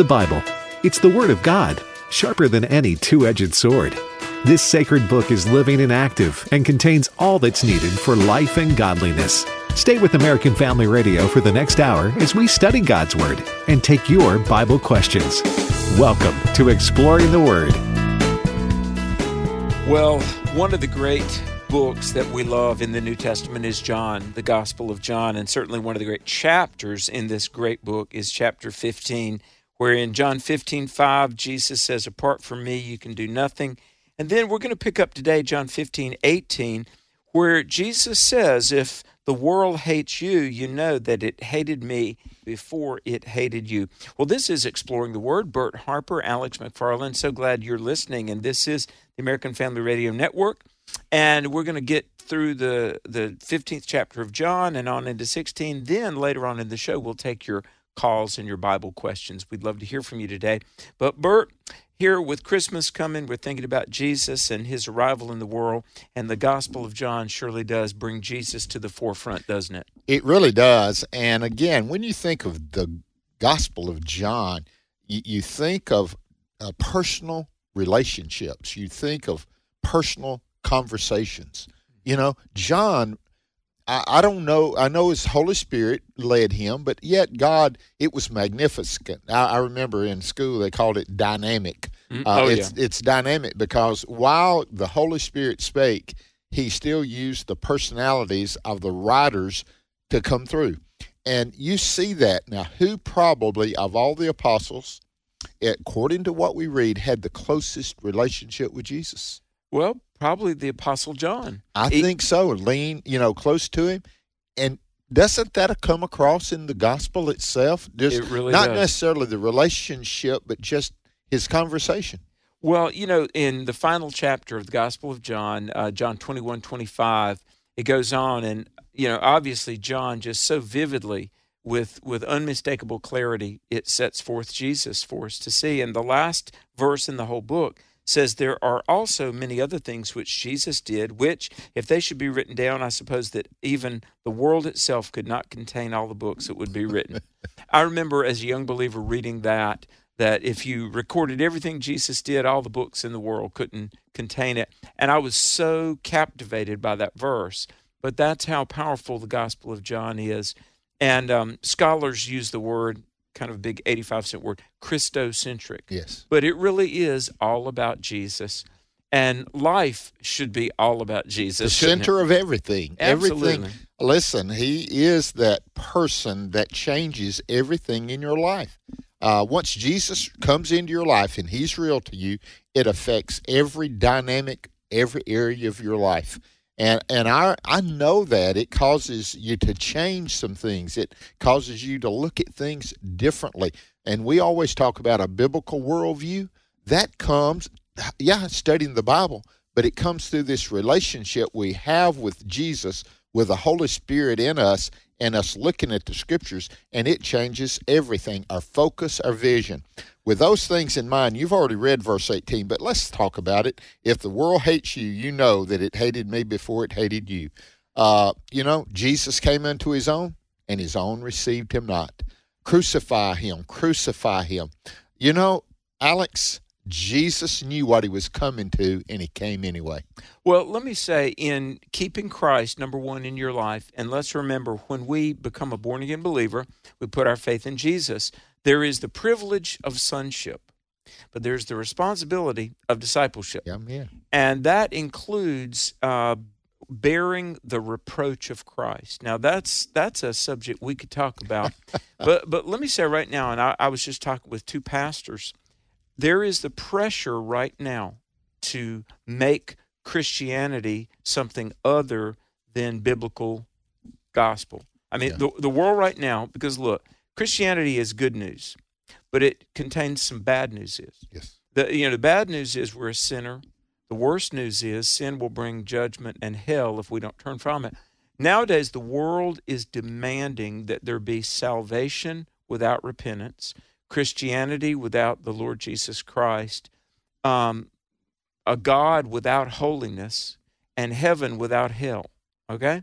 The Bible. It's the Word of God, sharper than any two edged sword. This sacred book is living and active and contains all that's needed for life and godliness. Stay with American Family Radio for the next hour as we study God's Word and take your Bible questions. Welcome to Exploring the Word. Well, one of the great books that we love in the New Testament is John, the Gospel of John, and certainly one of the great chapters in this great book is chapter 15, where in John 15, 5, Jesus says, Apart from me, you can do nothing. And then we're going to pick up today John 15, 18, where Jesus says, If the world hates you, you know that it hated me before it hated you. Well, this is Exploring the Word. Bert Harper, Alex McFarland, so glad you're listening. And this is the American Family Radio Network and we're going to get through the the 15th chapter of John and on into 16 then later on in the show we'll take your calls and your Bible questions. We'd love to hear from you today. But Bert, here with Christmas coming, we're thinking about Jesus and his arrival in the world, and the Gospel of John surely does bring Jesus to the forefront, doesn't it? It really does. And again, when you think of the Gospel of John, you, think of uh, personal relationships, you think of personal conversations. You know, John, I, I, don't know, I know his Holy Spirit led him, but yet God, it was magnificent. I, I remember in school they called it dynamic. Mm-hmm. Uh, oh, it's, yeah. it's dynamic because while the Holy Spirit spake, he still used the personalities of the writers to come through. And you see that. Now, who probably, of all the apostles, according to what we read, had the closest relationship with Jesus? Well, probably the Apostle John. I he, think so. Lean, you know, close to him. And doesn't that come across in the gospel itself? Just, it really Not does. necessarily the relationship, but just his conversation. Well, you know, in the final chapter of the Gospel of John, uh, John 21, 25, it goes on, and, you know, obviously John just so vividly, with, with unmistakable clarity, it sets forth Jesus for us to see. And the last verse in the whole book says there are also many other things which Jesus did, which, if they should be written down, I suppose that even the world itself could not contain all the books that would be written. I remember as a young believer reading that, that if you recorded everything Jesus did, all the books in the world couldn't contain it. And I was so captivated by that verse. But that's how powerful the Gospel of John is. And um, scholars use the word kind of big 85 cent word, Christocentric. Yes. But it really is all about Jesus. And life should be all about Jesus. The center of everything. Absolutely. Everything. Listen, he is that person that changes everything in your life. Uh, once Jesus comes into your life and he's real to you, it affects every dynamic, every area of your life and and I I know that it causes you to change some things. It causes you to look at things differently. And we always talk about a biblical worldview. That comes, yeah, studying the Bible, but it comes through this relationship we have with Jesus, with the Holy Spirit in us, and us looking at the Scriptures, and it changes everything. Our focus, our vision with those things in mind, you've already read verse 18, but let's talk about it. If the world hates you, you know that it hated me before it hated you. Uh, you know, Jesus came unto his own, and his own received him not. Crucify him, crucify him. You know, Alex, Jesus knew what he was coming to, and he came anyway. Well, let me say, in keeping Christ number one in your life, and let's remember when we become a born again believer, we put our faith in Jesus. There is the privilege of sonship, but there's the responsibility of discipleship. Yeah, yeah. And that includes uh, bearing the reproach of Christ. Now, that's that's a subject we could talk about. but but let me say right now, and I, I was just talking with two pastors, there is the pressure right now to make Christianity something other than biblical gospel. I mean, yeah. the, the world right now, because look, Christianity is good news, but it contains some bad news. Is yes, the you know the bad news is we're a sinner. The worst news is sin will bring judgment and hell if we don't turn from it. Nowadays, the world is demanding that there be salvation without repentance, Christianity without the Lord Jesus Christ, um, a God without holiness, and heaven without hell. Okay?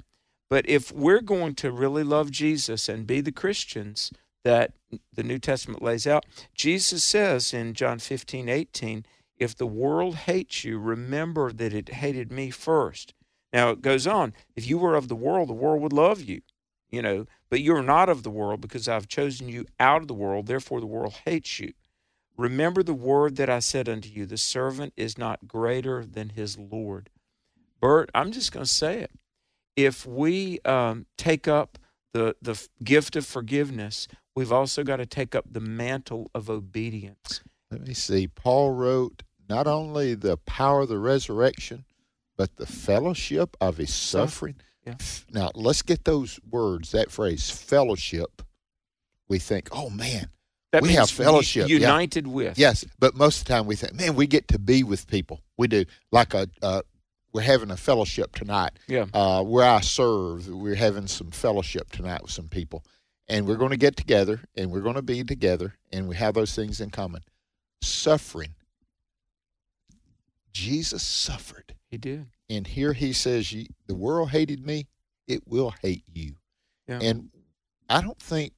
But if we're going to really love Jesus and be the Christians that the New Testament lays out. Jesus says in John 15, 18, if the world hates you, remember that it hated me first. Now it goes on, if you were of the world, the world would love you, you know, but you are not of the world because I've chosen you out of the world, therefore the world hates you. Remember the word that I said unto you the servant is not greater than his Lord. Bert, I'm just going to say it. If we um, take up the, the gift of forgiveness, we've also got to take up the mantle of obedience. Let me see. Paul wrote not only the power of the resurrection, but the fellowship of his suffering. Yeah. Now, let's get those words, that phrase, fellowship. We think, oh man, That we have fellowship. u- yeah. United with. Yes, but most of the time we think, man, we get to be with people. We do. Like a, uh, we're having a fellowship tonight. Yeah. Uh, where I serve, we're having some fellowship tonight with some people, and we're going to get together and we're going to be together, and we have those things in common. Suffering. Jesus suffered, He did. And here he says, "The world hated me; it will hate you." Yeah. And I don't think,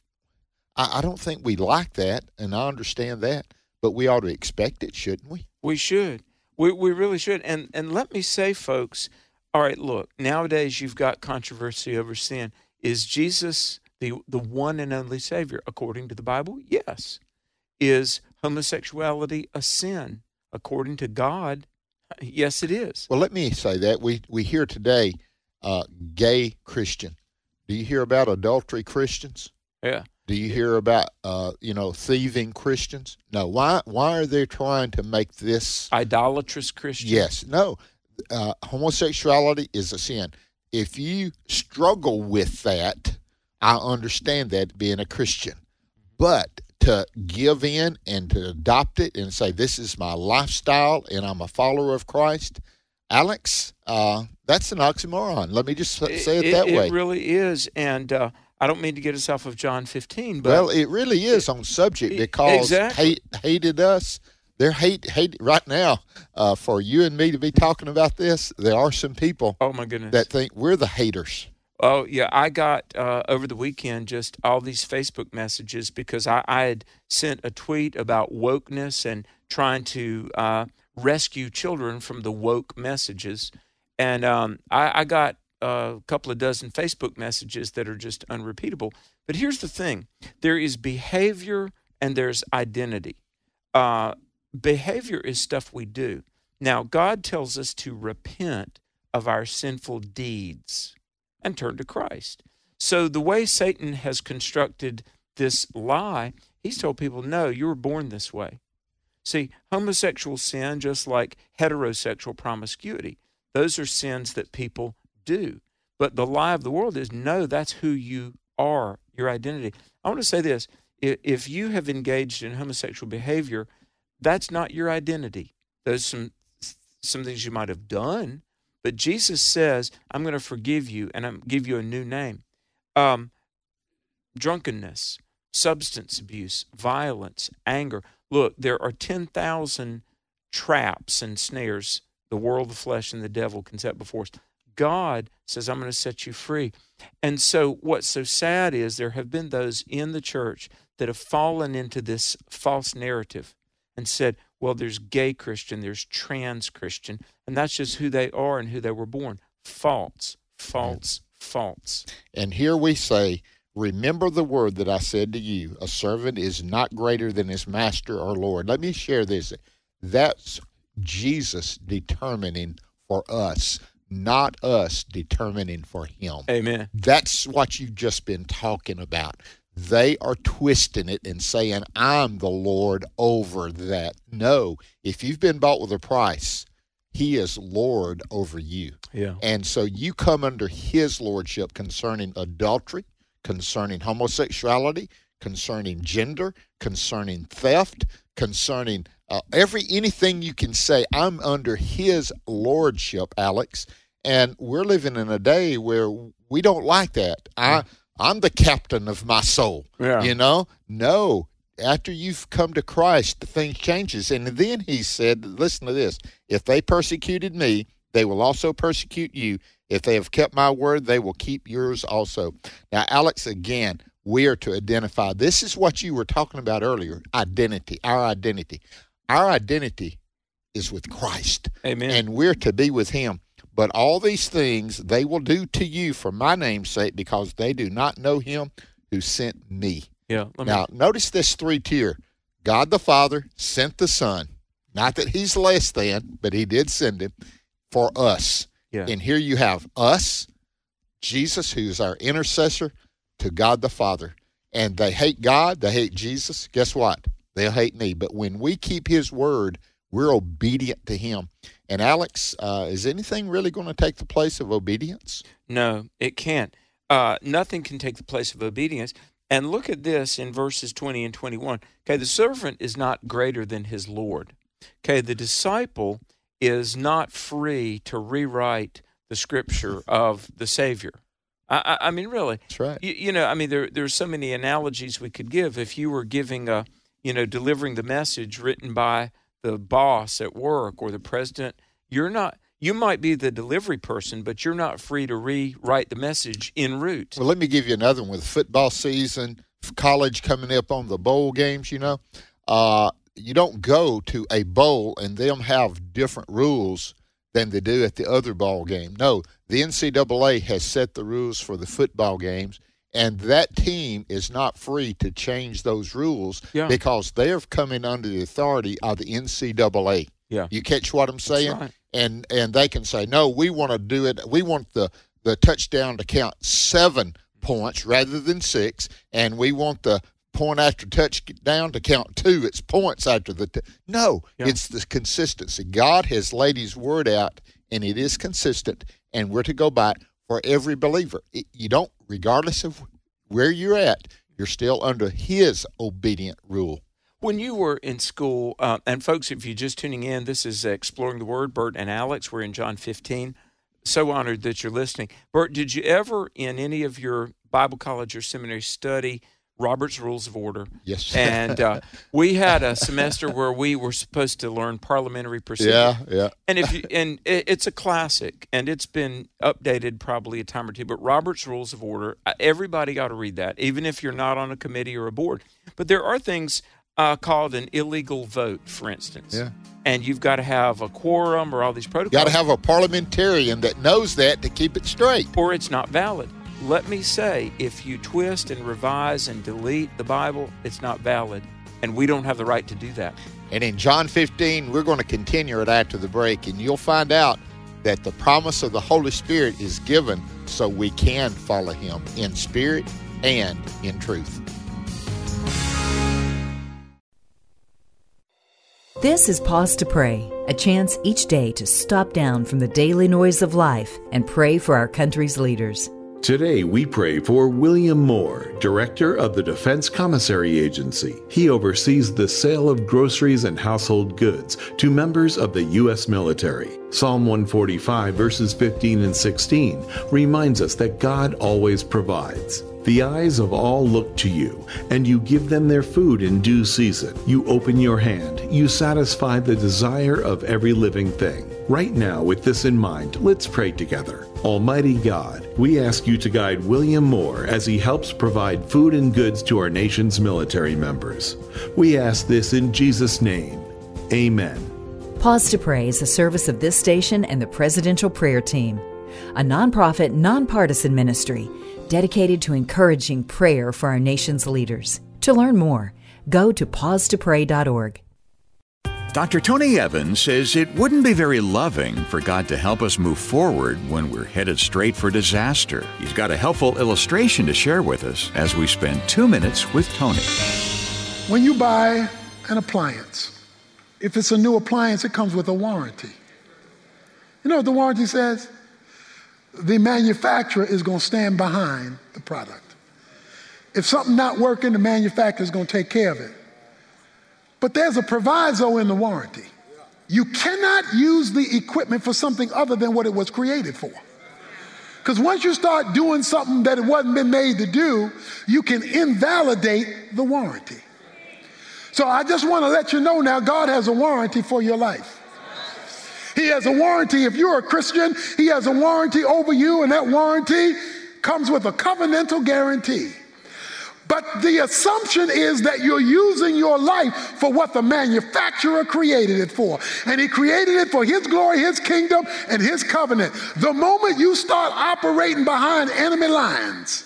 I, I don't think we like that, and I understand that, but we ought to expect it, shouldn't we? We should. We we really should. And and let me say, folks, all right, look, nowadays you've got controversy over sin. Is Jesus the the one and only Savior according to the Bible? Yes. Is homosexuality a sin according to God? Yes, it is. Well, let me say that we we hear today, uh, gay Christian. Do you hear about adultery Christians? Yeah. Do you hear about uh, you know thieving Christians? No. Why why are they trying to make this? Idolatrous Christian. Yes. No. Uh, homosexuality is a sin. If you struggle with that, I understand that being a Christian. But to give in and to adopt it and say, this is my lifestyle and I'm a follower of Christ, Alex, uh, that's an oxymoron. Let me just say it, that way. It really is. And uh, I don't mean to get us off of John 15, but well, it really is on subject because exactly. hate hated us. They're hate hate right now. Uh, for you and me to be talking about this, there are some people oh my goodness. that think we're the haters. Oh yeah, I got uh, over the weekend just all these Facebook messages because I, I had sent a tweet about wokeness and trying to uh, rescue children from the woke messages, and um, I, I got a couple of dozen Facebook messages that are just unrepeatable. But here's the thing: there is behavior and there's identity. Uh, behavior is stuff we do. Now, God tells us to repent of our sinful deeds and turn to Christ. So the way Satan has constructed this lie, he's told people, no, you were born this way. See, homosexual sin, just like heterosexual promiscuity, those are sins that people do. But the lie of the world is, no, that's who you are, your identity. I want to say this if you have engaged in homosexual behavior, that's not your identity. There's some some things you might have done, but Jesus says, "I'm going to forgive you and I'm give you a new name." Um, drunkenness, substance abuse, violence, anger. Look, there are ten thousand traps and snares the world, the flesh, and the devil can set before us. God says, "I'm going to set you free." And so, what's so sad is there have been those in the church that have fallen into this false narrative and said, well, there's gay Christian, there's trans Christian, and that's just who they are and who they were born. False, false, false. And here we say, Remember the word that I said to you a servant is not greater than his master or Lord. Let me share this. That's Jesus determining for us, not us determining for him. Amen. That's what you've just been talking about. They are twisting it and saying, I'm the Lord over that. No, if you've been bought with a price, he is Lord over you. Yeah. And so you come under his lordship concerning adultery, concerning homosexuality, concerning gender, concerning theft, concerning uh, every anything you can say. I'm under his lordship, Alex. And we're living in a day where we don't like that. I I'm the captain of my soul. Yeah. You know? No. After you've come to Christ, the thing changes. And then he said, listen to this. If they persecuted me, they will also persecute you. If they have kept my word, they will keep yours also. Now, Alex, again, we are to identify. This is what you were talking about earlier identity, our identity. Our identity is with Christ. Amen. And we're to be with Him. But all these things they will do to you for my name's sake because they do not know Him who sent me. Yeah. let me- Now, notice this three tier God the Father sent the Son. Not that He's less than, but He did send Him for us. Yeah. And here you have us, Jesus, who's our intercessor, to God the Father. And they hate God, they hate Jesus. Guess what? They'll hate me. But when we keep His word, we're obedient to Him. And Alex, uh, is anything really going to take the place of obedience? No, it can't. Uh, nothing can take the place of obedience. And look at this in verses 20 and 21. Okay, the servant is not greater than his Lord. Okay, the disciple is not free to rewrite the scripture of the Savior. I, I, I mean, really, That's right. you, you know, I mean, there are so many analogies we could give. If you were giving a, you know, delivering the message written by the boss at work or the president, you're not. You might be the delivery person, but you're not free to rewrite the message en route. Well, let me give you another one with football season, college coming up on the bowl games, you know. Uh, you don't go to a bowl and them have different rules than they do at the other ball game. No, the NCAA has set the rules for the football games, and that team is not free to change those rules Yeah. because they're coming under the authority of the NCAA. Yeah. You catch what I'm saying? right. And and they can say, no, we want to do it. We want the the touchdown to count seven points rather than six, and we want the point after touchdown to count two. It's points after the. T- no, Yeah. it's the consistency. God has laid His word out, and it is consistent, and we're to go by it for every believer. It, you don't, regardless of where you're at, you're still under His obedient rule. When you were in school, uh, and folks, if you're just tuning in, this is Exploring the Word. Bert and Alex, we're in John 15. So honored that you're listening. Bert, did you ever, in any of your Bible college or seminary, study Robert's Rules of Order? Yes. And uh, we had a semester where we were supposed to learn parliamentary procedure. yeah, yeah. And if you and it, it's a classic, and it's been updated probably a time or two. But Robert's Rules of Order, uh, everybody got to read that, even if you're not on a committee or a board. But there are things uh, called an illegal vote, for instance. Yeah. And you've got to have a quorum or all these protocols. You Got to have a parliamentarian that knows that to keep it straight. or it's not valid. Let me say, if you twist and revise and delete the Bible, it's not valid, and we don't have the right to do that. And in John 15, we're going to continue it after the break, and you'll find out that the promise of the Holy Spirit is given so we can follow Him in spirit and in truth. This is Pause to Pray, a chance each day to stop down from the daily noise of life and pray for our country's leaders. Today, we pray for William Moore, Director of the Defense Commissary Agency. He oversees the sale of groceries and household goods to members of the U.S. military. Psalm 145, verses 15 and 16, reminds us that God always provides. The eyes of all look to you, and you give them their food in due season. You open your hand, you satisfy the desire of every living thing. Right now, with this in mind, let's pray together. Almighty God, we ask you to guide William Moore as he helps provide food and goods to our nation's military members. We ask this in Jesus' name. Amen. Pause to Pray is a service of this station and the Presidential Prayer Team, a nonprofit, nonpartisan ministry dedicated to encouraging prayer for our nation's leaders. To learn more, go to pausetopray.org. Dr. Tony Evans says it wouldn't be very loving for God to help us move forward when we're headed straight for disaster. He's got a helpful illustration to share with us as we spend two minutes with Tony. When you buy an appliance, if it's a new appliance, it comes with a warranty. You know what the warranty says? The manufacturer is going to stand behind the product. If something's not working, the manufacturer is going to take care of it. But there's a proviso in the warranty. You cannot use the equipment for something other than what it was created for. Because once you start doing something that it wasn't been made to do, you can invalidate the warranty. So I just want to let you know now God has a warranty for your life. He has a warranty. If you're a Christian, He has a warranty over you, and that warranty comes with a covenantal guarantee. But the assumption is that you're using your life for what the manufacturer created it for. And he created it for his glory, his kingdom, and his covenant. The moment you start operating behind enemy lines,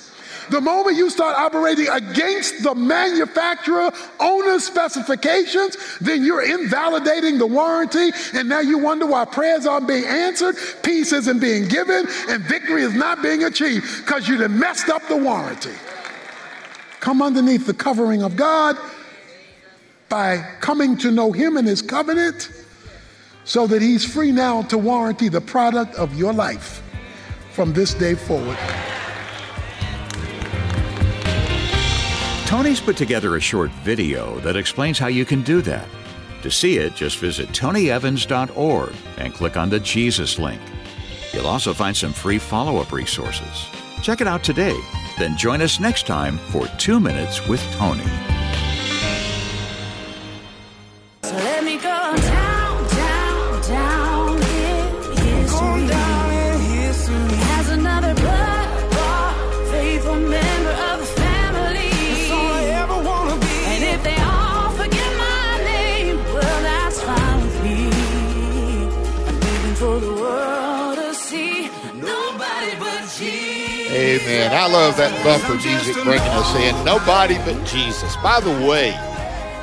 the moment you start operating against the manufacturer owner's specifications, then you're invalidating the warranty. And now you wonder why prayers aren't being answered, peace isn't being given, and victory is not being achieved because you have messed up the warranty. Come underneath the covering of God by coming to know Him and His covenant so that He's free now to warranty the product of your life from this day forward. Tony's put together a short video that explains how you can do that. To see it, just visit tonyevans.org and click on the Jesus link. You'll also find some free follow up resources. Check it out today. Then join us next time for Two Minutes with Tony. Amen. I love that bumper music bringing us in. Nobody but Jesus. By the way,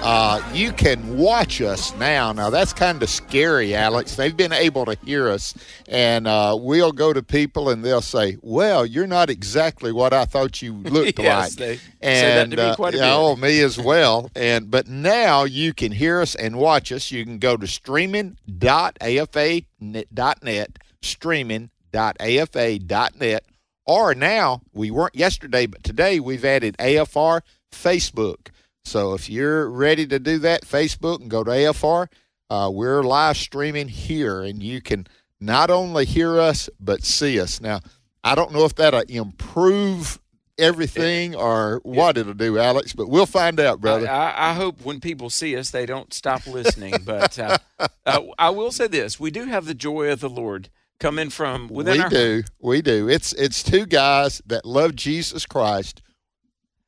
uh, you can watch us now. Now, that's kind of scary, Alex. They've been able to hear us, and uh, we'll go to people and they'll say, Well, you're not exactly what I thought you looked yes, like. They and to me quite a bit. oh, me as well. And But now you can hear us and watch us. You can go to streaming.afa.net, streaming.afa.net or now, we weren't yesterday, but today we've added AFR Facebook. So if you're ready to do that, Facebook and go to AFR, uh, we're live streaming here, and you can not only hear us but see us. Now, I don't know if that'll improve everything or what it'll do, Alex, but we'll find out, brother. I, I hope when people see us, they don't stop listening. but uh, uh, I will say this: we do have the joy of the Lord coming from within we our do. we do. It's it's two guys that love jesus christ.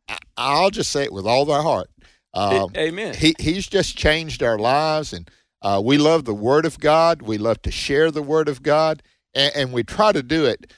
I, i'll just say it with all their heart. Um, amen. he, he's just changed our lives and uh, we love the word of god. We love to share the word of god and, and we try to do it.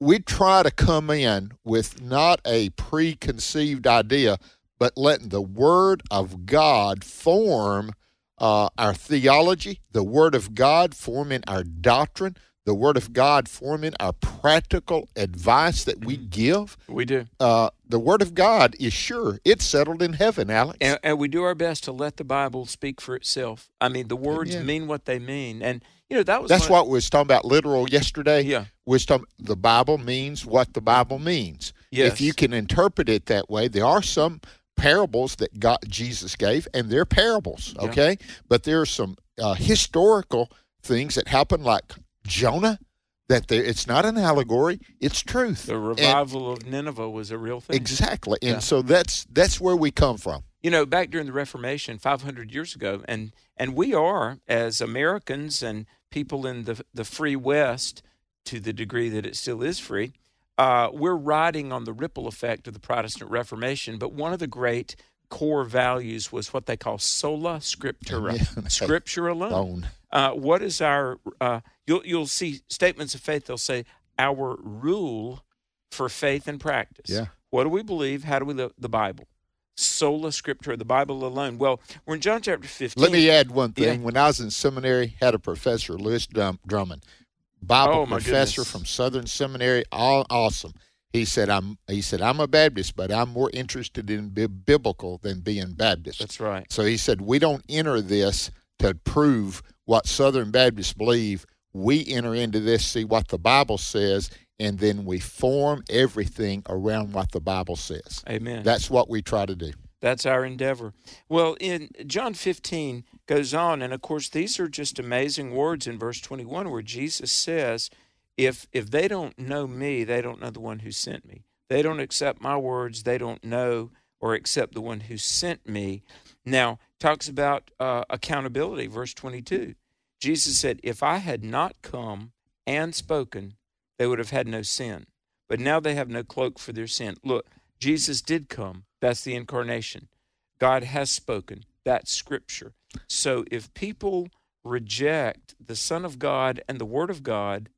We try to come in with not a preconceived idea but letting the word of god form uh, our theology, the Word of God forming our doctrine, the Word of God forming our practical advice that we give. We do. Uh, the Word of God is sure. It's settled in heaven, Alex. And, and, we do our best to let the Bible speak for itself. I mean, the words mean what they mean. And, you know, that was That's what we was talking about literal yesterday. Yeah. We was talking, the Bible means what the Bible means. Yes. If you can interpret it that way, there are some parables that God Jesus gave, and they're parables, okay? Yeah. But there are some uh, historical things that happen, like Jonah. That there, it's not an allegory; it's truth. The revival and, of Nineveh was a real thing. Exactly, and yeah. so that's that's where we come from. You know, back during the Reformation, 500 years ago, and and we are as Americans and people in the the free West, to the degree that it still is free, uh, we're riding on the ripple effect of the Protestant Reformation, but one of the great core values was what they call sola scriptura, scripture alone. Uh, what is our? Uh, you'll you'll see statements of faith. They'll say our rule for faith and practice. Yeah. What do we believe? How do we live the Bible? Sola scriptura, the Bible alone. Well, we're in John chapter 15. Let me add one thing. Yeah. When I was in seminary, had a professor, Lewis Drummond. Bible oh, professor goodness. from Southern Seminary. All awesome. He said, "I'm." He said, "I'm a Baptist, but I'm more interested in bi- biblical than being Baptist." That's right. So he said, "We don't enter this to prove what Southern Baptists believe. We enter into this, see what the Bible says, and then we form everything around what the Bible says." Amen. That's what we try to do. That's our endeavor. Well, in John 15 goes on, and of course, these are just amazing words in verse 21 where Jesus says, if, if they don't know me, they don't know the one who sent me. They don't accept my words, they don't know or accept the one who sent me. Now, talks about uh, accountability, verse 22. Jesus said, If I had not come and spoken, they would have had no sin. But now they have no cloak for their sin. Look, Jesus did come. That's the incarnation. God has spoken. That's scripture. So if people reject the Son of God and the Word of God,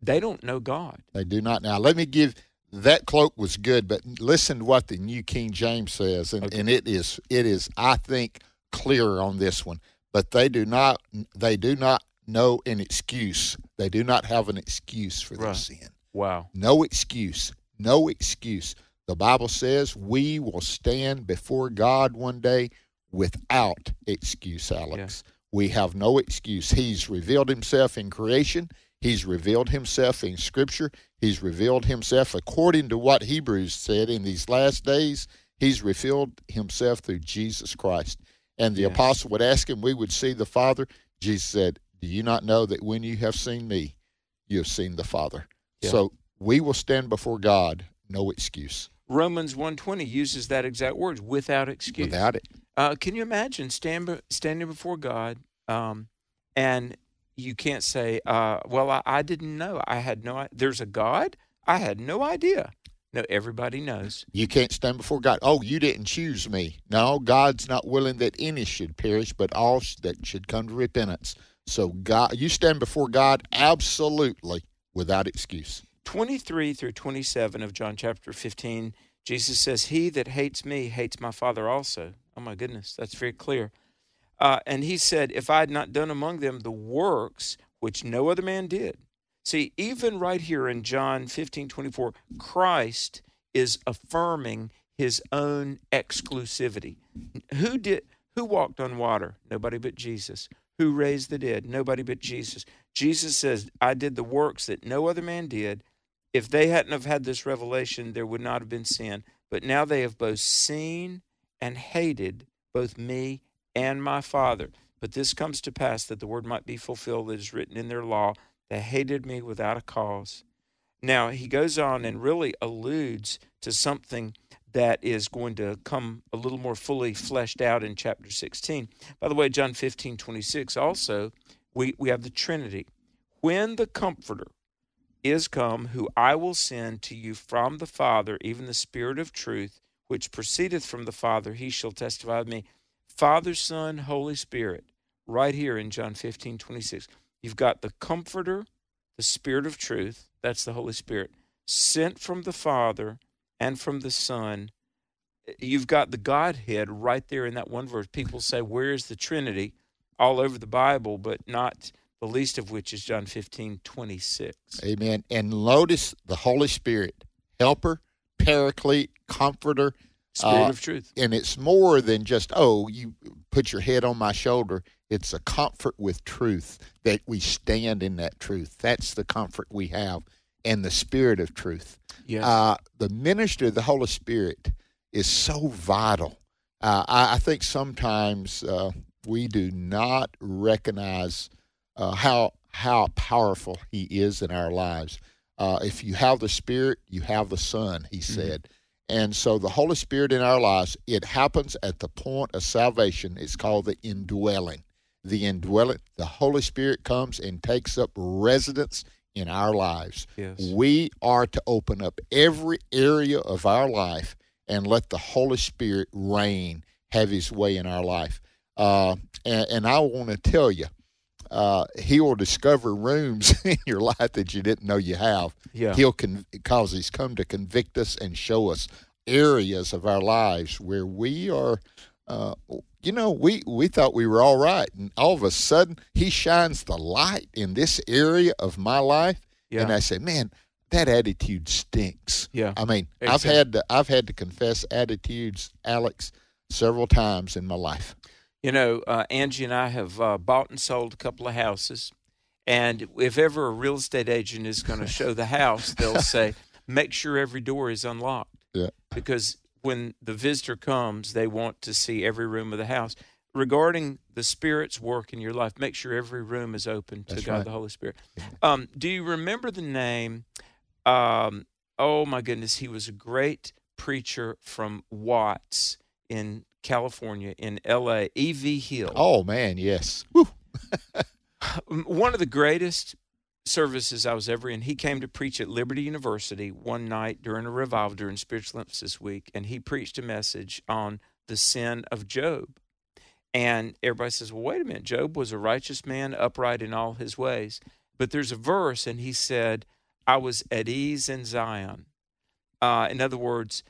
they don't know God. They do not. Now, let me give that cloak was good, but listen to what the New King James says, and, Okay. and it is it is I think clearer on this one. But they do not they do not know an excuse. They do not have an excuse for their Right. sin. Wow. No excuse. No excuse. The Bible says we will stand before God one day without excuse, Alex. We have no excuse. He's revealed himself in creation. He's revealed himself in Scripture. He's revealed himself according to what Hebrews said in these last days. He's revealed himself through Jesus Christ. And the Yes. apostle would ask him, We would see the Father. Jesus said, Do you not know that when you have seen me, you have seen the Father? Yeah. So we will stand before God, no excuse. Romans 120 uses that exact words, without excuse. Without it. Uh, can you imagine stand, standing before God um, and you can't say, uh, well, I, I didn't know. I had no i- There's a God? I had no idea. No, everybody knows. You can't stand before God. Oh, you didn't choose me. No, God's not willing that any should perish, but all that should come to repentance. So God, you stand before God absolutely without excuse. 23 through 27 of John chapter 15, Jesus says, He that hates me hates my Father also. Oh my goodness, that's very clear. Uh, and he said, If I had not done among them the works which no other man did. See, even right here in John 15 24, Christ is affirming his own exclusivity. Who did who walked on water? Nobody but Jesus. Who raised the dead? Nobody but Jesus. Jesus says, I did the works that no other man did. If they hadn't have had this revelation, there would not have been sin. But now they have both seen and hated both me and my Father. But this comes to pass that the word might be fulfilled that is written in their law. They hated me without a cause. Now, he goes on and really alludes to something that is going to come a little more fully fleshed out in chapter 16. By the way, John 15, 26, also, we, we have the Trinity. When the Comforter is come, who I will send to you from the Father, even the Spirit of truth, which proceedeth from the Father, he shall testify of me. Father, Son, Holy Spirit, right here in John 15, 26. You've got the Comforter, the Spirit of truth, that's the Holy Spirit, sent from the Father and from the Son. You've got the Godhead right there in that one verse. People say, Where is the Trinity? All over the Bible, but not the least of which is John 15, 26. Amen. And notice the Holy Spirit, helper, paraclete, comforter. Spirit Uh, of truth. And it's more than just, oh, you put your head on my shoulder. It's a comfort with truth that we stand in that truth. That's the comfort we have and the spirit of truth. Yes. Uh, the ministry of the Holy Spirit is so vital. Uh, I, I think sometimes uh, we do not recognize uh, how how powerful He is in our lives. Uh, if you have the Spirit, you have the Son. He said, and so the Holy Spirit in our lives it happens at the point of salvation. It's called the indwelling. The indwelling. The Holy Spirit comes and takes up residence in our lives. Yes. We are to open up every area of our life and let the Holy Spirit reign, have His way in our life. Uh, and, and I want to tell you, uh, He will discover rooms in your life that you didn't know you have. Yeah. He'll con- cause He's come to convict us and show us areas of our lives where we are. Uh, you know, we, we thought we were all right, and all of a sudden, he shines the light in this area of my life, and I say, "Man, that attitude stinks." Yeah. I mean, I've had to, I've had to confess attitudes, Alex, several times in my life. You know, uh, Angie and I have uh, bought and sold a couple of houses. And if ever a real estate agent is going to show the house, they'll say, make sure every door is unlocked. Yeah. Because when the visitor comes, they want to see every room of the house. Regarding the Spirit's work in your life, make sure every room is open to That's God right. the Holy Spirit. Um, do you remember the name? Um, oh, my goodness. He was a great preacher from Watts in California, in LA, E.V. Hill. Oh man, yes. One of the greatest services I was ever in, he came to preach at Liberty University one night during a revival during Spiritual Emphasis Week, and he preached a message on the sin of Job. And everybody says, well, wait a minute, Job was a righteous man, upright in all his ways. But there's a verse, and he said, I was at ease in Zion. Uh, in other words,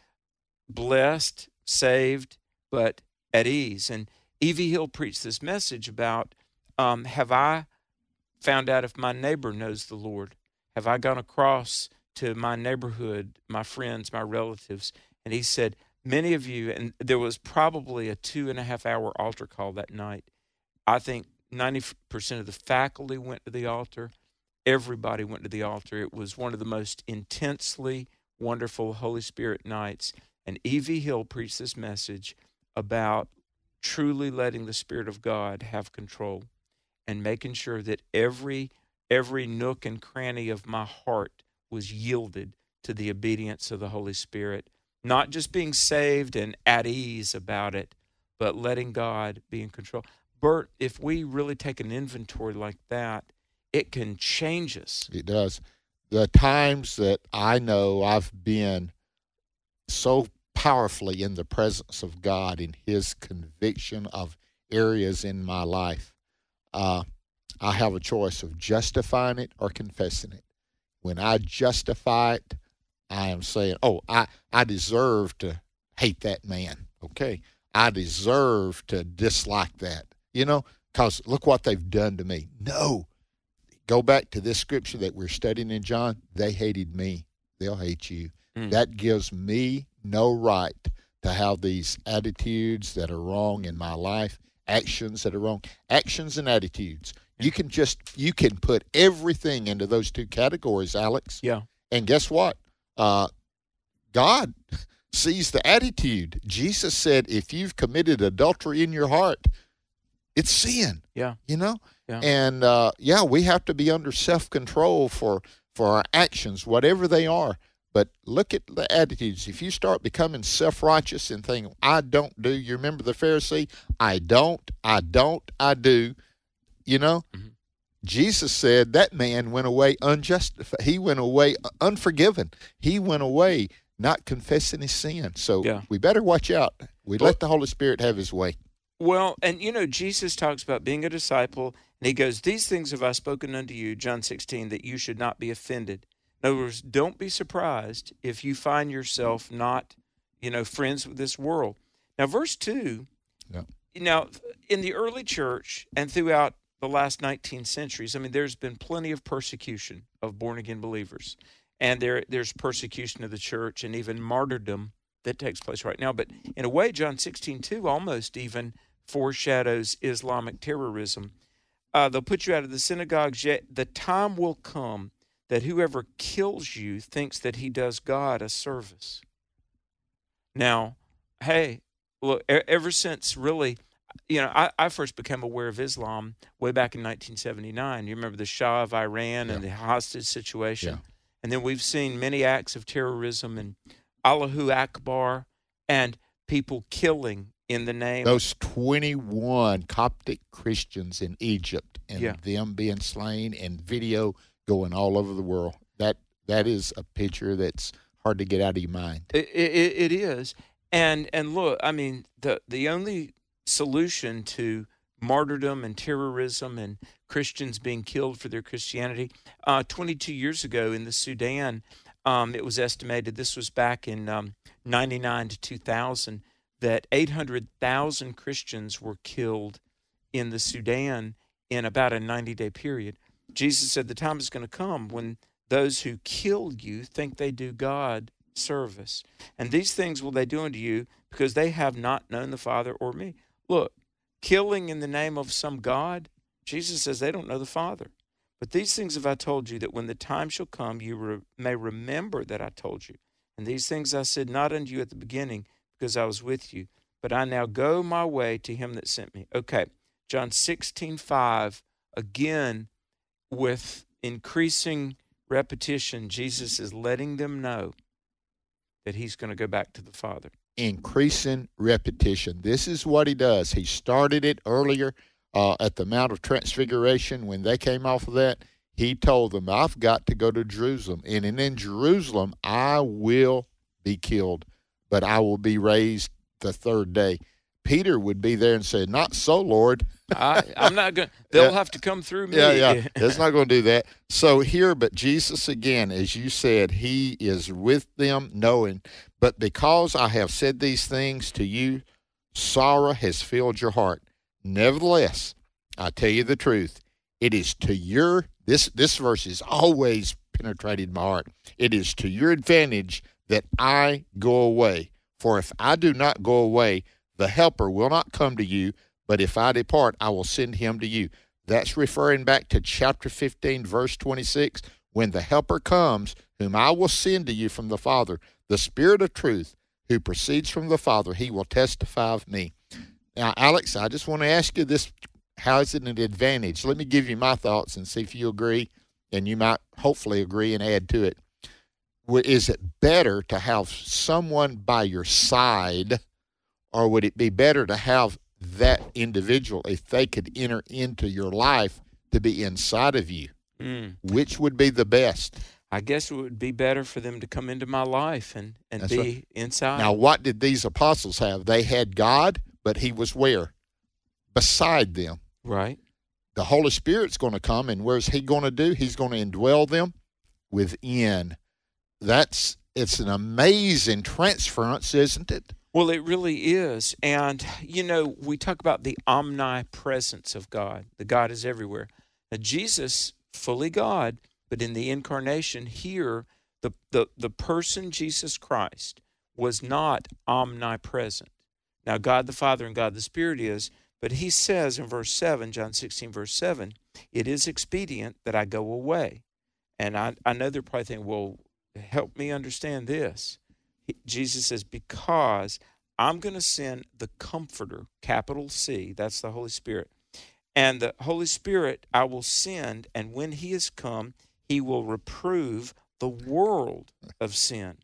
blessed, saved, but at ease. And E.V. Hill preached this message about um, have I found out if my neighbor knows the Lord? Have I gone across to my neighborhood, my friends, my relatives? And he said, Many of you, and there was probably a two and a half hour altar call that night. I think 90% of the faculty went to the altar. Everybody went to the altar. It was one of the most intensely wonderful Holy Spirit nights. And E.V. Hill preached this message about truly letting the Spirit of God have control and making sure that every every nook and cranny of my heart was yielded to the obedience of the Holy Spirit. Not just being saved and at ease about it, but letting God be in control. Bert, if we really take an inventory like that, it can change us. It does. The times that I know I've been so powerfully in the presence of God in His conviction of areas in my life, uh, I have a choice of justifying it or confessing it. When I justify it, I am saying, oh, I, I deserve to hate that man. Okay. I deserve to dislike that, you know, because look what they've done to me. No. Go back to this scripture that we're studying in John. They hated me. They'll hate you. Mm. That gives me no right to have these attitudes that are wrong in my life, actions that are wrong, actions and attitudes. You can just you can put everything into those two categories, Alex. Yeah. And guess what? Uh, God sees the attitude. Jesus said, if you've committed adultery in your heart, it's sin. Yeah. You know? Yeah. And uh, yeah, we have to be under self control for for our actions, whatever they are. But look at the attitudes. If you start becoming self righteous and think, I don't do, you remember the Pharisee? I don't, I don't, I do. You know? Mm-hmm. Jesus said that man went away unjustified. He went away unforgiven. He went away not confessing his sin. So yeah. we better watch out. We well, let the Holy Spirit have his way. Well, and you know, Jesus talks about being a disciple, and he goes, These things have I spoken unto you, John 16, that you should not be offended. In other words, don't be surprised if you find yourself not, you know, friends with this world. Now, verse 2, yeah. now, in the early church and throughout the last 19 centuries, I mean, there's been plenty of persecution of born again believers. And there, there's persecution of the church and even martyrdom that takes place right now. But in a way, John 16, 2 almost even foreshadows Islamic terrorism. Uh, they'll put you out of the synagogues, yet the time will come that whoever kills you thinks that he does God a service. Now, hey, look, ever since really, you know, I, I first became aware of Islam way back in 1979. You remember the Shah of Iran yeah. and the hostage situation? Yeah. And then we've seen many acts of terrorism and Allahu Akbar and people killing in the name. Those 21 Coptic Christians in Egypt and yeah. them being slain and video going all over the world. That That is a picture that's hard to get out of your mind. it, it, it is. And and look, I mean, the the only solution to martyrdom and terrorism and Christians being killed for their Christianity. Uh, 22 years ago in the Sudan, um, it was estimated, this was back in um, 99 to 2000, that 800,000 Christians were killed in the Sudan in about a 90 day period. Jesus said the time is going to come when those who kill you think they do God service. And these things will they do unto you because they have not known the Father or me. Look, killing in the name of some God, Jesus says they don't know the Father. But these things have I told you, that when the time shall come, you re- may remember that I told you. And these things I said not unto you at the beginning, because I was with you. But I now go my way to him that sent me. Okay, John 16, 5, again, with increasing repetition, Jesus is letting them know that he's going to go back to the Father increasing repetition. This is what he does. He started it earlier uh, at the Mount of Transfiguration when they came off of that. he told them, I've got to go to Jerusalem. And in Jerusalem, I will be killed, but I will be raised the third day. Peter would be there and say, Not so, Lord. I, am not going. They'll yeah. have to come through me. Yeah, yeah. It's not going to do that. So here, but Jesus again, as you said, He is with them, knowing. But because I have said these things to you, sorrow has filled your heart. Nevertheless, I tell you the truth. It is to your this this verse is always penetrated my heart. It is to your advantage that I go away. For if I do not go away, the helper will not come to you, but if I depart, I will send him to you. That's referring back to chapter 15, verse 26. When the helper comes, whom I will send to you from the Father, the Spirit of truth, who proceeds from the Father, he will testify of me. Now, Alex, I just want to ask you this how is it an advantage? Let me give you my thoughts and see if you agree, and you might hopefully agree and add to it. Is it better to have someone by your side, or would it be better to have that individual if they could enter into your life to be inside of you? Mm. Which would be the best? I guess it would be better for them to come into my life and, and That's be right. inside. Now, what did these apostles have? They had God, but He was where? Beside them. Right. The Holy Spirit's going to come, and where's He going to do? He's going to indwell them within. That's it's an amazing transference, isn't it? Well, it really is. And, you know, we talk about the omnipresence of God. The God is everywhere. Now, Jesus, fully God, but in the incarnation here, the, the, the person Jesus Christ was not omnipresent. Now, God the Father and God the Spirit is, but he says in verse 7, John 16, verse 7, it is expedient that I go away. And I, I know they're probably thinking, well, help me understand this. Jesus says, because I'm going to send the Comforter, capital C, that's the Holy Spirit. And the Holy Spirit I will send, and when he has come, he will reprove the world of sin.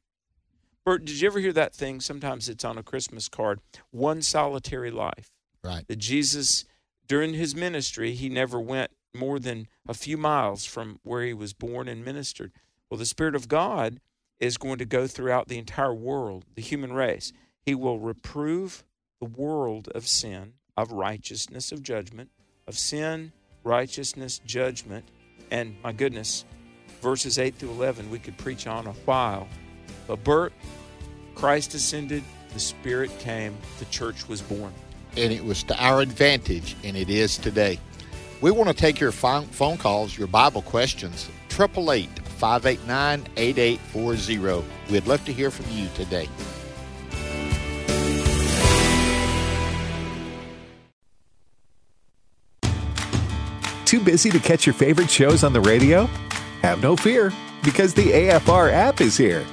Bert, did you ever hear that thing? Sometimes it's on a Christmas card one solitary life. Right. That Jesus, during his ministry, he never went more than a few miles from where he was born and ministered. Well, the Spirit of God is going to go throughout the entire world, the human race. He will reprove the world of sin, of righteousness, of judgment, of sin, righteousness, judgment, and my goodness, verses 8 through 11, we could preach on a while. But Bert, Christ ascended, the Spirit came, the church was born and it was to our advantage, and it is today. We want to take your phone calls, your Bible questions, 888 589 8840. We'd love to hear from you today. Too busy to catch your favorite shows on the radio? Have no fear, because the AFR app is here.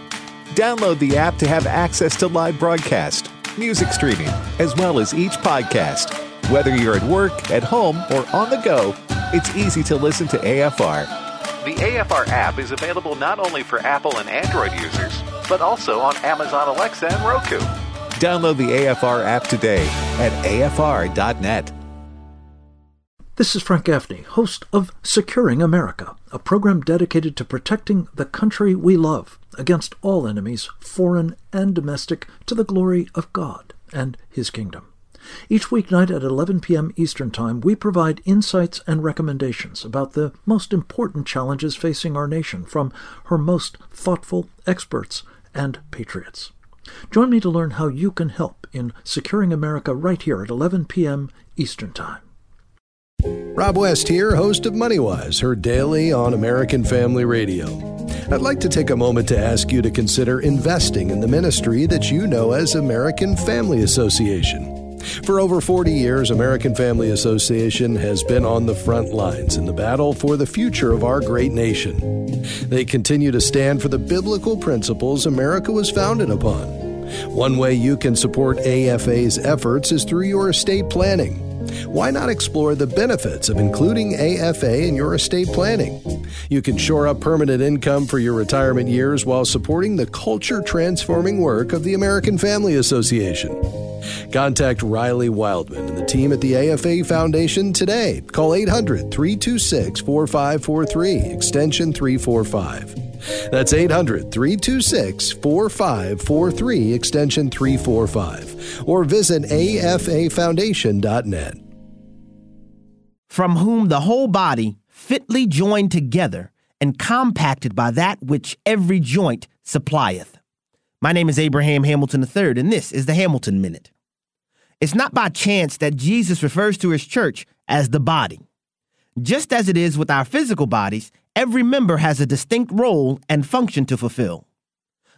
Download the app to have access to live broadcast music streaming, as well as each podcast. Whether you're at work, at home, or on the go, it's easy to listen to AFR. The AFR app is available not only for Apple and Android users, but also on Amazon Alexa and Roku. Download the AFR app today at afr.net. This is Frank Gaffney, host of Securing America, a program dedicated to protecting the country we love against all enemies, foreign and domestic, to the glory of God and His kingdom. Each weeknight at 11 p.m. Eastern Time, we provide insights and recommendations about the most important challenges facing our nation from her most thoughtful experts and patriots. Join me to learn how you can help in securing America right here at 11 p.m. Eastern Time. Rob West here, host of MoneyWise, heard daily on American Family Radio. I'd like to take a moment to ask you to consider investing in the ministry that you know as American Family Association. For over 40 years, American Family Association has been on the front lines in the battle for the future of our great nation. They continue to stand for the biblical principles America was founded upon. One way you can support AFA's efforts is through your estate planning. Why not explore the benefits of including AFA in your estate planning? You can shore up permanent income for your retirement years while supporting the culture transforming work of the American Family Association. Contact Riley Wildman and the team at the AFA Foundation today. Call 800 326 4543, extension 345. That's 800 326 4543, extension 345. Or visit afafoundation.net. From whom the whole body, fitly joined together and compacted by that which every joint supplieth. My name is Abraham Hamilton III, and this is the Hamilton Minute. It's not by chance that Jesus refers to his church as the body. Just as it is with our physical bodies, every member has a distinct role and function to fulfill.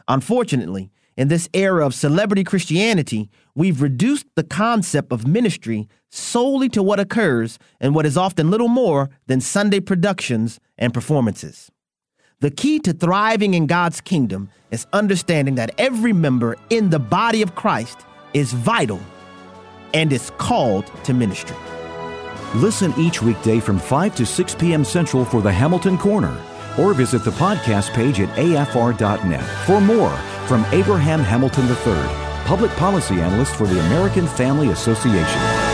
Unfortunately, in this era of celebrity Christianity, we've reduced the concept of ministry solely to what occurs and what is often little more than Sunday productions and performances. The key to thriving in God's kingdom is understanding that every member in the body of Christ is vital and is called to ministry. Listen each weekday from 5 to 6 p.m. Central for the Hamilton Corner, or visit the podcast page at afr.net for more from Abraham Hamilton III, Public Policy Analyst for the American Family Association.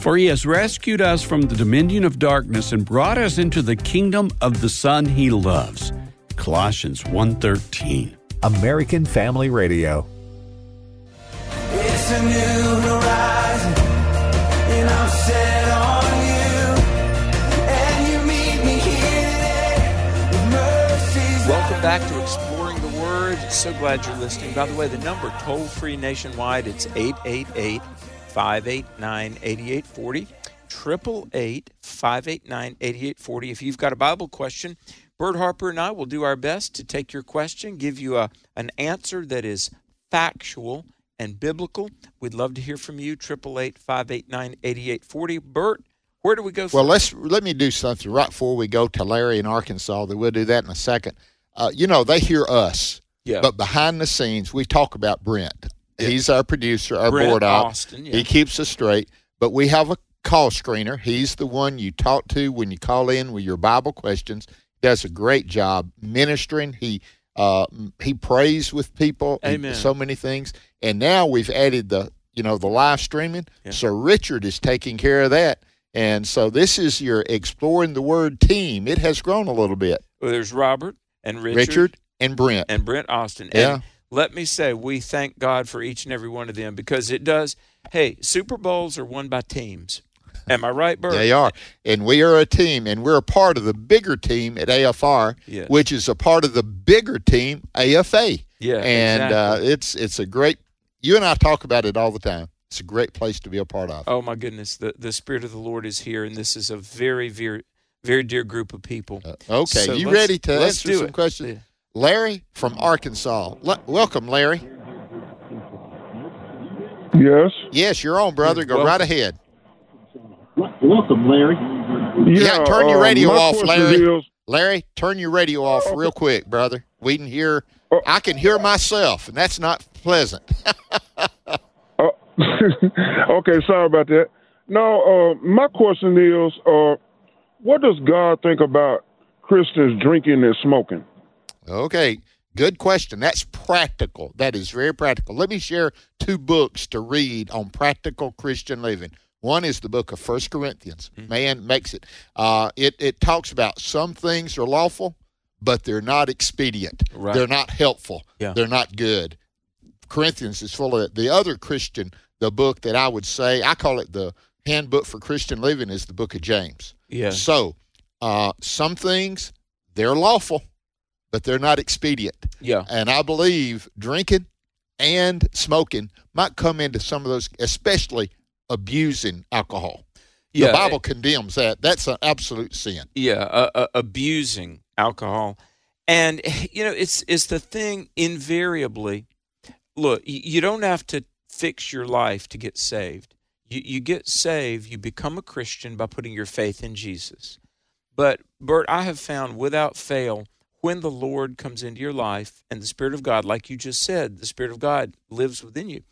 For he has rescued us from the dominion of darkness and brought us into the kingdom of the Son he loves. Colossians 1:13. American Family Radio. It's a new horizon, and I'm set on you. And you meet me here today mercies. Welcome back to Exploring the Word. So glad you're listening. By the way, the number toll free nationwide, it's 888 589 8840. 888 589 8840. If you've got a Bible question, Bert Harper and I will do our best to take your question, give you a, an answer that is factual and biblical. We'd love to hear from you. 888 589 8840. Bert, where do we go? Well, let's let me do something right before we go to Larry in Arkansas. That we'll do that in a second. Uh, you know, they hear us, Yeah. but behind the scenes, we talk about Brent. Yeah. He's our producer, our Brent board op. Austin, yeah. He keeps us straight. But we have a call screener. He's the one you talk to when you call in with your Bible questions. Does a great job ministering. He uh, he prays with people. Amen. so many things. And now we've added the you know the live streaming. Yeah. So Richard is taking care of that. And so this is your exploring the word team. It has grown a little bit. Well, there's Robert and Richard, Richard and Brent. and Brent Austin. Yeah. And let me say, we thank God for each and every one of them because it does. Hey, Super Bowls are won by teams. Am I right, Bert? They are. And we are a team, and we're a part of the bigger team at AFR, Yes. which is a part of the bigger team, AFA. Yeah, And uh, it's it's a great, you and I talk about it all the time. It's a great place to be a part of. Oh my goodness, the the Spirit of the Lord is here, and this is a very, very, very dear group of people. Okay, So you ready to let's answer do some it. questions? Larry from Arkansas. Le- welcome, Larry. Yes. Yes, you're on, brother. Go Welcome. right ahead. Welcome, Larry. Yeah, turn your uh, radio my off, Larry. is- Larry, turn your radio off real quick, brother. We can hear. Oh. I can hear myself, and that's not pleasant. okay, sorry about that. Now, uh, my question is, uh, what does God think about Christians drinking and smoking? Okay, good question. That's practical. That is very practical. Let me share two books to read on practical Christian living. One is the book of First Corinthians. Man makes it. Uh, it it talks about some things are lawful, but they're not expedient. Right. They're not helpful. Yeah. They're not good. Corinthians is full of it. The other Christian, the book that I would say, I call it the handbook for Christian living, is the book of James. Yeah. So, uh, some things they're lawful, but they're not expedient. Yeah. And I believe drinking and smoking might come into some of those, especially abusing alcohol. Yeah, the Bible condemns that. That's an absolute sin. yeah, uh, uh, abusing alcohol, and you know it's it's the thing. Invariably, look, you don't have to fix your life to get saved. You you get saved, you become a Christian by putting your faith in Jesus. But Bert, I have found without fail when the Lord comes into your life and the Spirit of God, like you just said, the Spirit of God lives within you.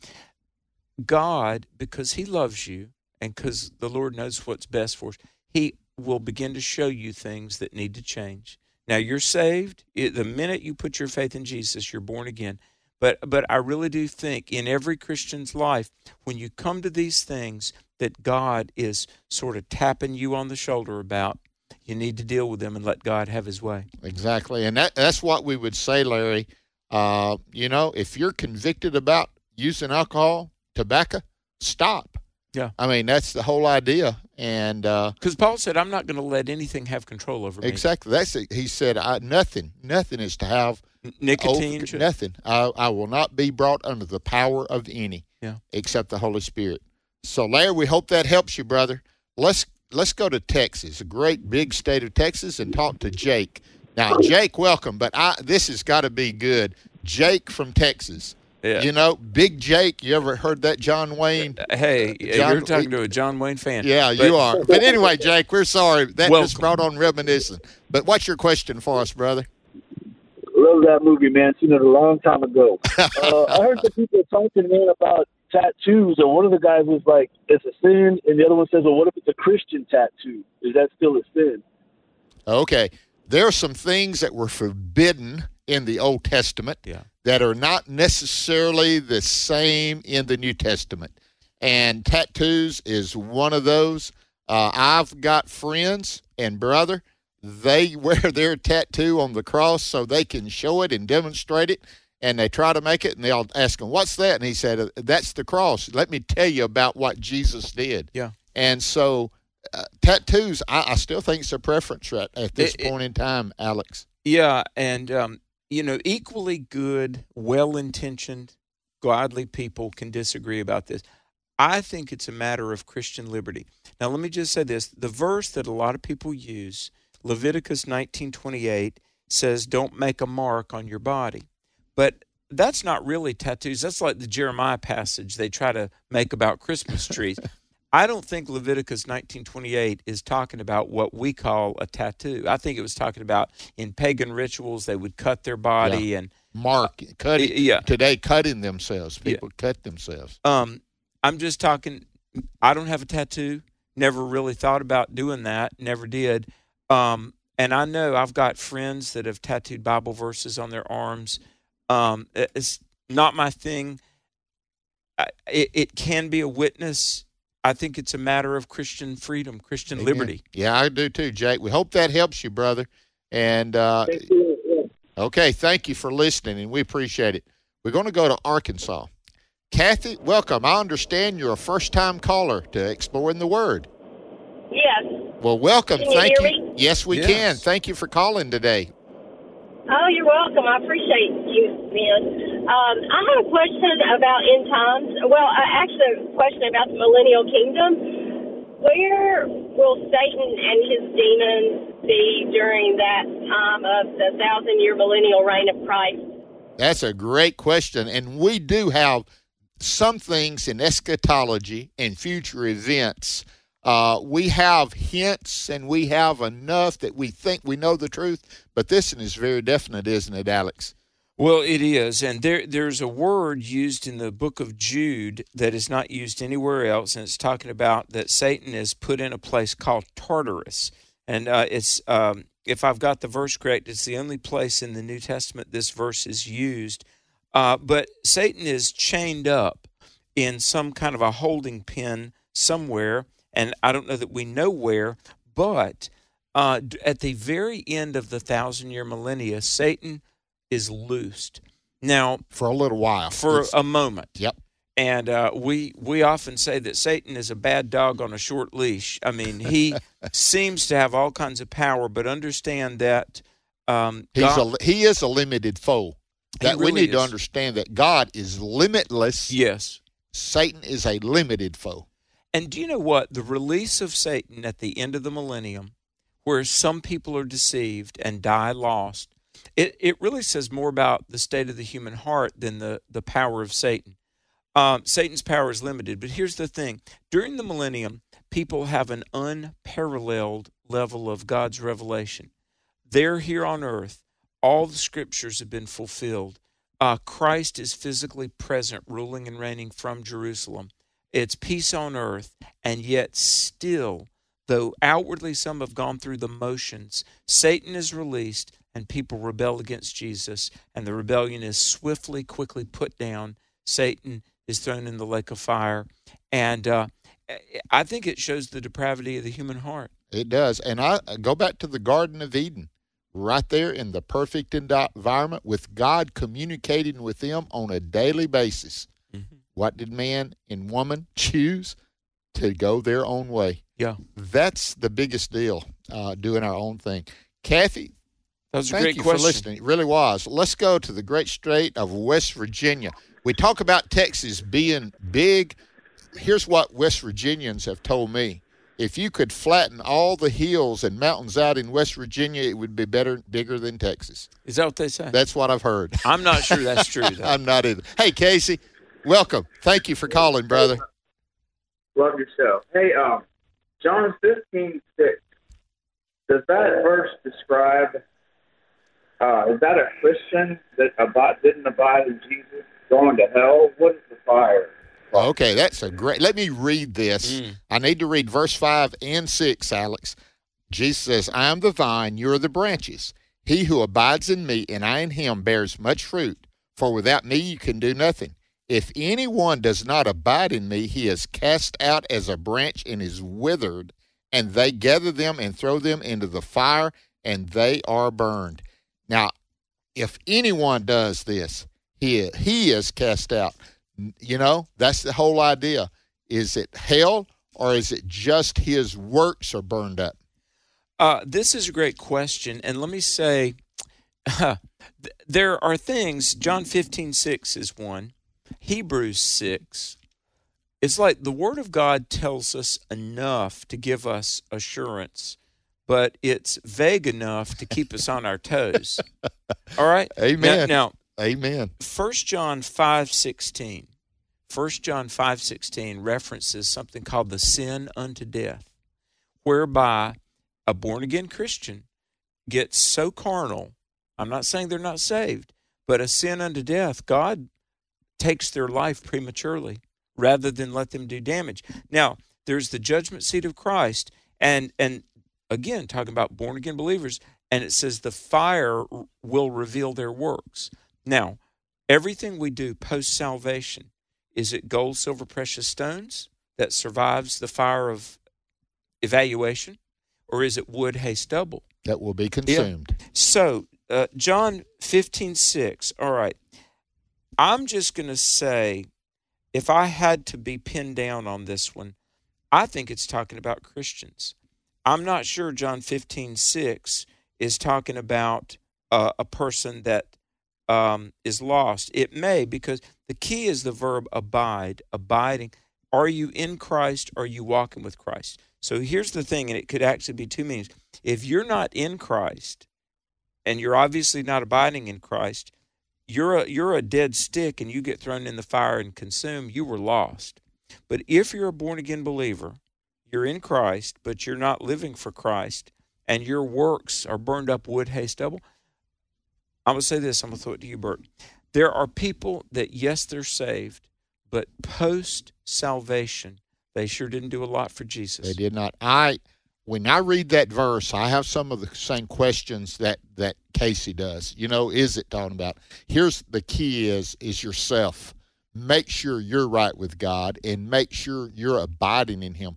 God, because He loves you and because the Lord knows what's best for us, He will begin to show you things that need to change. Now, you're saved. The minute you put your faith in Jesus, you're born again. But but I really do think in every Christian's life, when you come to these things that God is sort of tapping you on the shoulder about, you need to deal with them and let God have His way. Exactly, and that that's what we would say, Larry. Uh, you know, if you're convicted about using alcohol, tobacco, stop. Yeah. I mean, that's the whole idea. And because Paul said, "I'm not going to let anything have control over me." exactly, that's it. He said, I, "Nothing, nothing is to have nicotine, nothing. I, I will not be brought under the power of any, Yeah. except the Holy Spirit." So, Larry, we hope that helps you, brother. Let's let's go to Texas, a great big state of Texas, and talk to Jake. Now, Jake, welcome, but I this has got to be good. Jake from Texas. Yeah. You know, Big Jake. You ever heard that John Wayne? Uh, uh, hey, uh, John- you're talking to a John Wayne fan. Yeah, But- you are. But anyway, Jake, we're sorry. That Welcome. just brought on reminiscing. But what's your question for us, brother? Love that movie, man. Seen it a long time ago. uh, I heard the people talking, man, about tattoos, and one of the guys was like, "It's a sin," and the other one says, "Well, what if it's a Christian tattoo? Is that still a sin?" Okay. There are some things that were forbidden in the Old Testament that are not necessarily the same in the New Testament. And tattoos is one of those. Uh, I've got friends and brother, they wear their tattoo on the cross so they can show it and demonstrate it. And they try to make it, and they'll ask him, What's that? And he said, "Uh, That's the cross. Let me tell you about what Jesus did. Yeah. And so, uh, tattoos, I, I still think it's a preference right at this It- it- point in time, Alex. Yeah, and um, you know, equally good, well-intentioned, godly people can disagree about this. I think it's a matter of Christian liberty. Now, let me just say this: the verse that a lot of people use, Leviticus 19:28, says, "Don't make a mark on your body," but that's not really tattoos. That's like the Jeremiah passage they try to make about Christmas trees. I don't think Leviticus 19:28 is talking about what we call a tattoo. I think it was talking about in pagan rituals they would cut their body Yeah. and Mark, cutting, yeah. today cutting themselves. People cut themselves. Um, I'm just talking. I don't have a tattoo. Never really thought about doing that. Never did. Um, and I know I've got friends that have tattooed Bible verses on their arms. Um, it's not my thing. I- It, it can be a witness. I think it's a matter of Christian freedom, Christian Amen. liberty. Yeah, I do too, Jake. We hope that helps you, brother. And uh, okay, thank you for listening, and we appreciate it. We're going to go to Arkansas. Kathy, welcome. I understand you're a first-time caller to Exploring the Word. Yes. Well, welcome. Can you Thank hear you. me? Yes, we Yes. can. Thank you for calling today. Oh, you're welcome. I appreciate you, man. Um, I have a question about end times. Well, uh, actually, a question about the millennial kingdom. Where will Satan and his demons be during that time of the thousand year millennial reign of Christ? That's a great question. And we do have some things in eschatology and future events. Uh, we have hints and we have enough that we think we know the truth, but this one is very definite, isn't it, Alex? Well, it is, and there there's a word used in the book of Jude that is not used anywhere else, and it's talking about that Satan is put in a place called Tartarus, and uh, it's um, if I've got the verse correct, it's the only place in the New Testament this verse is used. Uh, but Satan is chained up in some kind of a holding pen somewhere, and I don't know that we know where, but uh, at the very end of the thousand year millennia, Satan is loosed. Now, for a little while, for It's- a moment. Yep. And uh, we we often say that Satan is a bad dog on a short leash. I mean, he seems to have all kinds of power, but understand that um, He's God- a, he is a limited foe. That we really need to understand that God is limitless. Yes. Satan is a limited foe. And do you know what? The release of Satan at the end of the millennium, where some people are deceived and die lost, it, it really says more about the state of the human heart than the, the power of Satan. Um, Satan's power is limited, but here's the thing during the millennium, people have an unparalleled level of God's revelation. They're here on earth, all the scriptures have been fulfilled. Uh, Christ is physically present, ruling and reigning from Jerusalem. It's peace on earth, and yet still, though outwardly some have gone through the motions, Satan is released, and people rebel against Jesus, and the rebellion is swiftly, quickly put down. Satan is thrown in the lake of fire. And uh, I think it shows the depravity of the human heart. It does. And I go back to the Garden of Eden, right there in the perfect environment with God communicating with them on a daily basis. What did man and woman choose? To go their own way. Yeah. That's the biggest deal, uh, doing our own thing. Kathy, that was thank a great you question. for listening. It really was. Let's go to the great state of West Virginia. We talk about Texas being big. Here's what West Virginians have told me if you could flatten all the hills and mountains out in West Virginia, it would be better, bigger than Texas. Is that what they say? That's what I've heard. I'm not sure that's true. I'm not either. Hey, Casey, welcome. Thank you for calling, brother. Love your show. Hey, um, John 15, 6. Does that verse describe? Uh, is that a Christian that abide, didn't abide in Jesus going to hell? What is the fire? Okay, that's a great. Let me read this. Mm. I need to read verse 5 and 6, Alex. Jesus says, I am the vine, you are the branches. He who abides in me and I in him bears much fruit, for without me you can do nothing. If anyone does not abide in me, he is cast out as a branch and is withered, and they gather them and throw them into the fire, and they are burned. Now, if anyone does this, he, he is cast out. You know, that's the whole idea. Is it hell or is it just his works are burned up? Uh, this is a great question. And let me say, uh, there are things, John 15, 6 is one, Hebrews 6. It's like the Word of God tells us enough to give us assurance, but it's vague enough to keep us on our toes. All right? Amen. Now, now Amen. 1 John 5:16. 1 John 5:16 references something called the sin unto death, whereby a born again Christian gets so carnal. I'm not saying they're not saved, but a sin unto death, God takes their life prematurely rather than let them do damage. Now, there's the judgment seat of Christ and and again talking about born again believers and it says the fire will reveal their works. Now, everything we do post salvation, is it gold, silver, precious stones that survives the fire of evaluation, or is it wood, hay, stubble? That will be consumed. Yeah. So, uh, John 15, 6. All right. I'm just going to say, if I had to be pinned down on this one, I think it's talking about Christians. I'm not sure John 15, 6 is talking about uh, a person that um, is lost. It may, because the key is the verb abide, abiding. Are you in Christ? Are you walking with Christ? So here's the thing, and it could actually be two meanings. If you're not in Christ, and you're obviously not abiding in Christ, you're a you're a dead stick, and you get thrown in the fire and consumed. You were lost. But if you're a born again believer, you're in Christ, but you're not living for Christ, and your works are burned up wood, hay, stubble. I'm going to say this, I'm going to throw it to you, Bert. There are people that, yes, they're saved, but post salvation, they sure didn't do a lot for Jesus. They did not. I, when I read that verse, I have some of the same questions that that Casey does. You know, is it talking about? Here's the key: is is yourself. Make sure you're right with God, and make sure you're abiding in Him.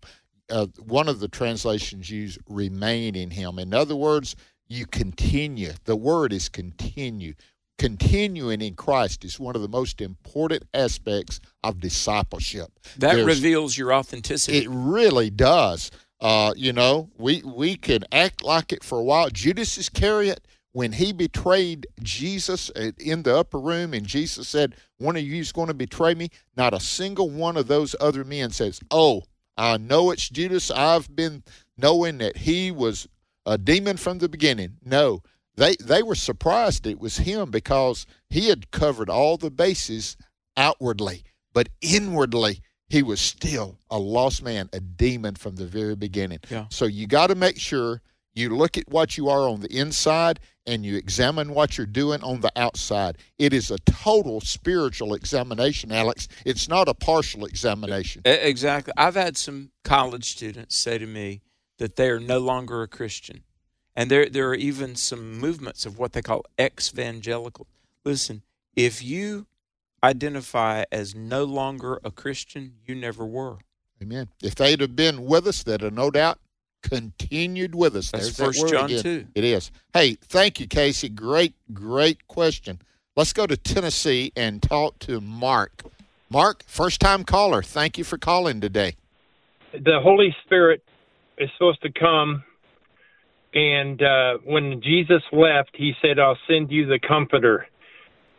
Uh, one of the translations use "remain in Him." In other words, you continue. The word is continue. Continuing in Christ is one of the most important aspects of discipleship. That There's, reveals your authenticity. It really does. Uh, you know, we we can act like it for a while. Judas Iscariot, when he betrayed Jesus in the upper room, and Jesus said, "One of you is going to betray me," not a single one of those other men says, "Oh, I know it's Judas. I've been knowing that he was a demon from the beginning. No, they they were surprised it was him because he had covered all the bases outwardly, but inwardly he was still a lost man, a demon from the very beginning. Yeah. So you got to make sure you look at what you are on the inside and you examine what you're doing on the outside. It is a total spiritual examination, Alex. It's not a partial examination. Exactly. I've had some college students say to me, that they are no longer a Christian. And there, there are even some movements of what they call ex-evangelical. Listen, if you identify as no longer a Christian, you never were. Amen. If they'd have been with us, they'd have no doubt continued with us. That's There's First that John again. 2. It is. Hey, thank you, Casey. Great, great question. Let's go to Tennessee and talk to Mark. Mark, first time caller. Thank you for calling today. the Holy Spirit is supposed to come, and uh, when Jesus left, he said, "I'll send you the Comforter."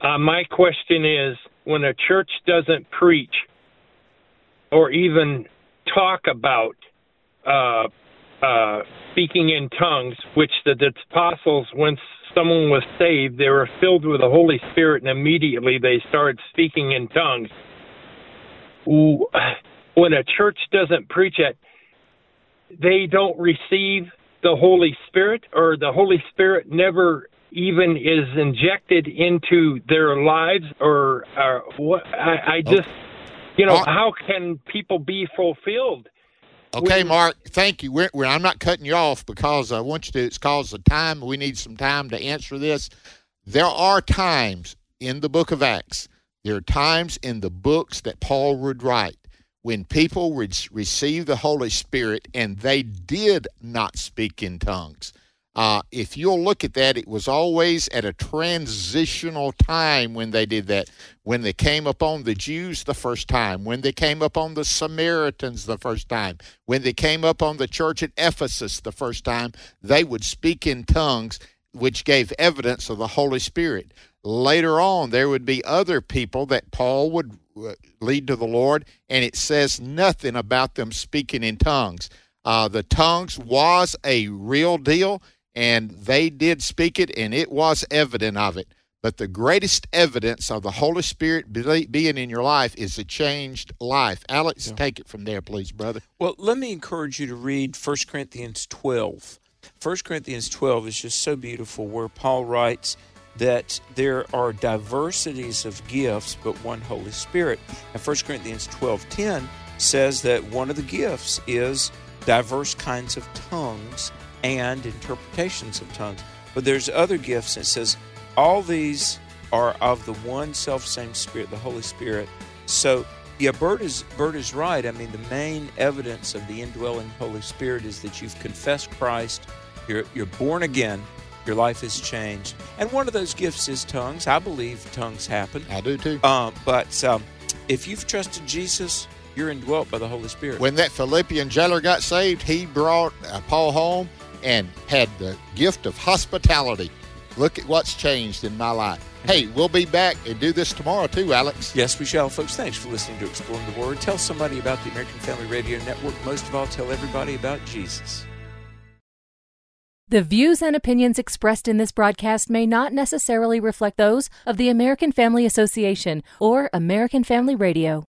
Uh, my question is, when a church doesn't preach or even talk about uh, uh, speaking in tongues, which the, the apostles, once someone was saved, they were filled with the Holy Spirit, and immediately they started speaking in tongues. When a church doesn't preach it, they don't receive the Holy Spirit, or the Holy Spirit never even is injected into their lives, or, or what? I, I just, you know, Mark- how can people be fulfilled? Okay, Mark, thank you. We're, we're, I'm not cutting you off because I want you to. It's cause the time. We need some time to answer this. There are times in the book of Acts, there are times in the books that Paul would write when people would receive the Holy Spirit and they did not speak in tongues. Uh, if you'll look at that, it was always at a transitional time when they did that. When they came upon the Jews the first time, when they came upon the Samaritans the first time, when they came upon the church at Ephesus the first time, they would speak in tongues, which gave evidence of the Holy Spirit. Later on, there would be other people that Paul would uh, lead to the Lord, and it says nothing about them speaking in tongues. Uh, the tongues was a real deal, and they did speak it, and it was evident of it. But the greatest evidence of the Holy Spirit being in your life is a changed life. Alex, take it from there, please, brother. Well, let me encourage you to read 1 Corinthians 12. 1 Corinthians 12 is just so beautiful, where Paul writes that there are diversities of gifts, but one Holy Spirit. And 1 Corinthians 12:10 says that one of the gifts is diverse kinds of tongues and interpretations of tongues. But there's other gifts It says all these are of the one self same spirit, the Holy Spirit. So yeah, Bert is Bert is right. I mean, the main evidence of the indwelling Holy Spirit is that you've confessed Christ, you're you're born again, your life has changed, and one of those gifts is tongues. I believe tongues happen. I do too. Um, but um, if you've trusted Jesus, you're indwelt by the Holy Spirit. When that Philippian jailer got saved, he brought uh, Paul home and had the gift of hospitality. Look at what's changed in my life. Hey, we'll be back and do this tomorrow too, Alex. Yes, we shall, folks. Thanks for listening to Exploring the Word. Tell somebody about the American Family Radio Network. Most of all, tell everybody about Jesus. The views and opinions expressed in this broadcast may not necessarily reflect those of the American Family Association or American Family Radio.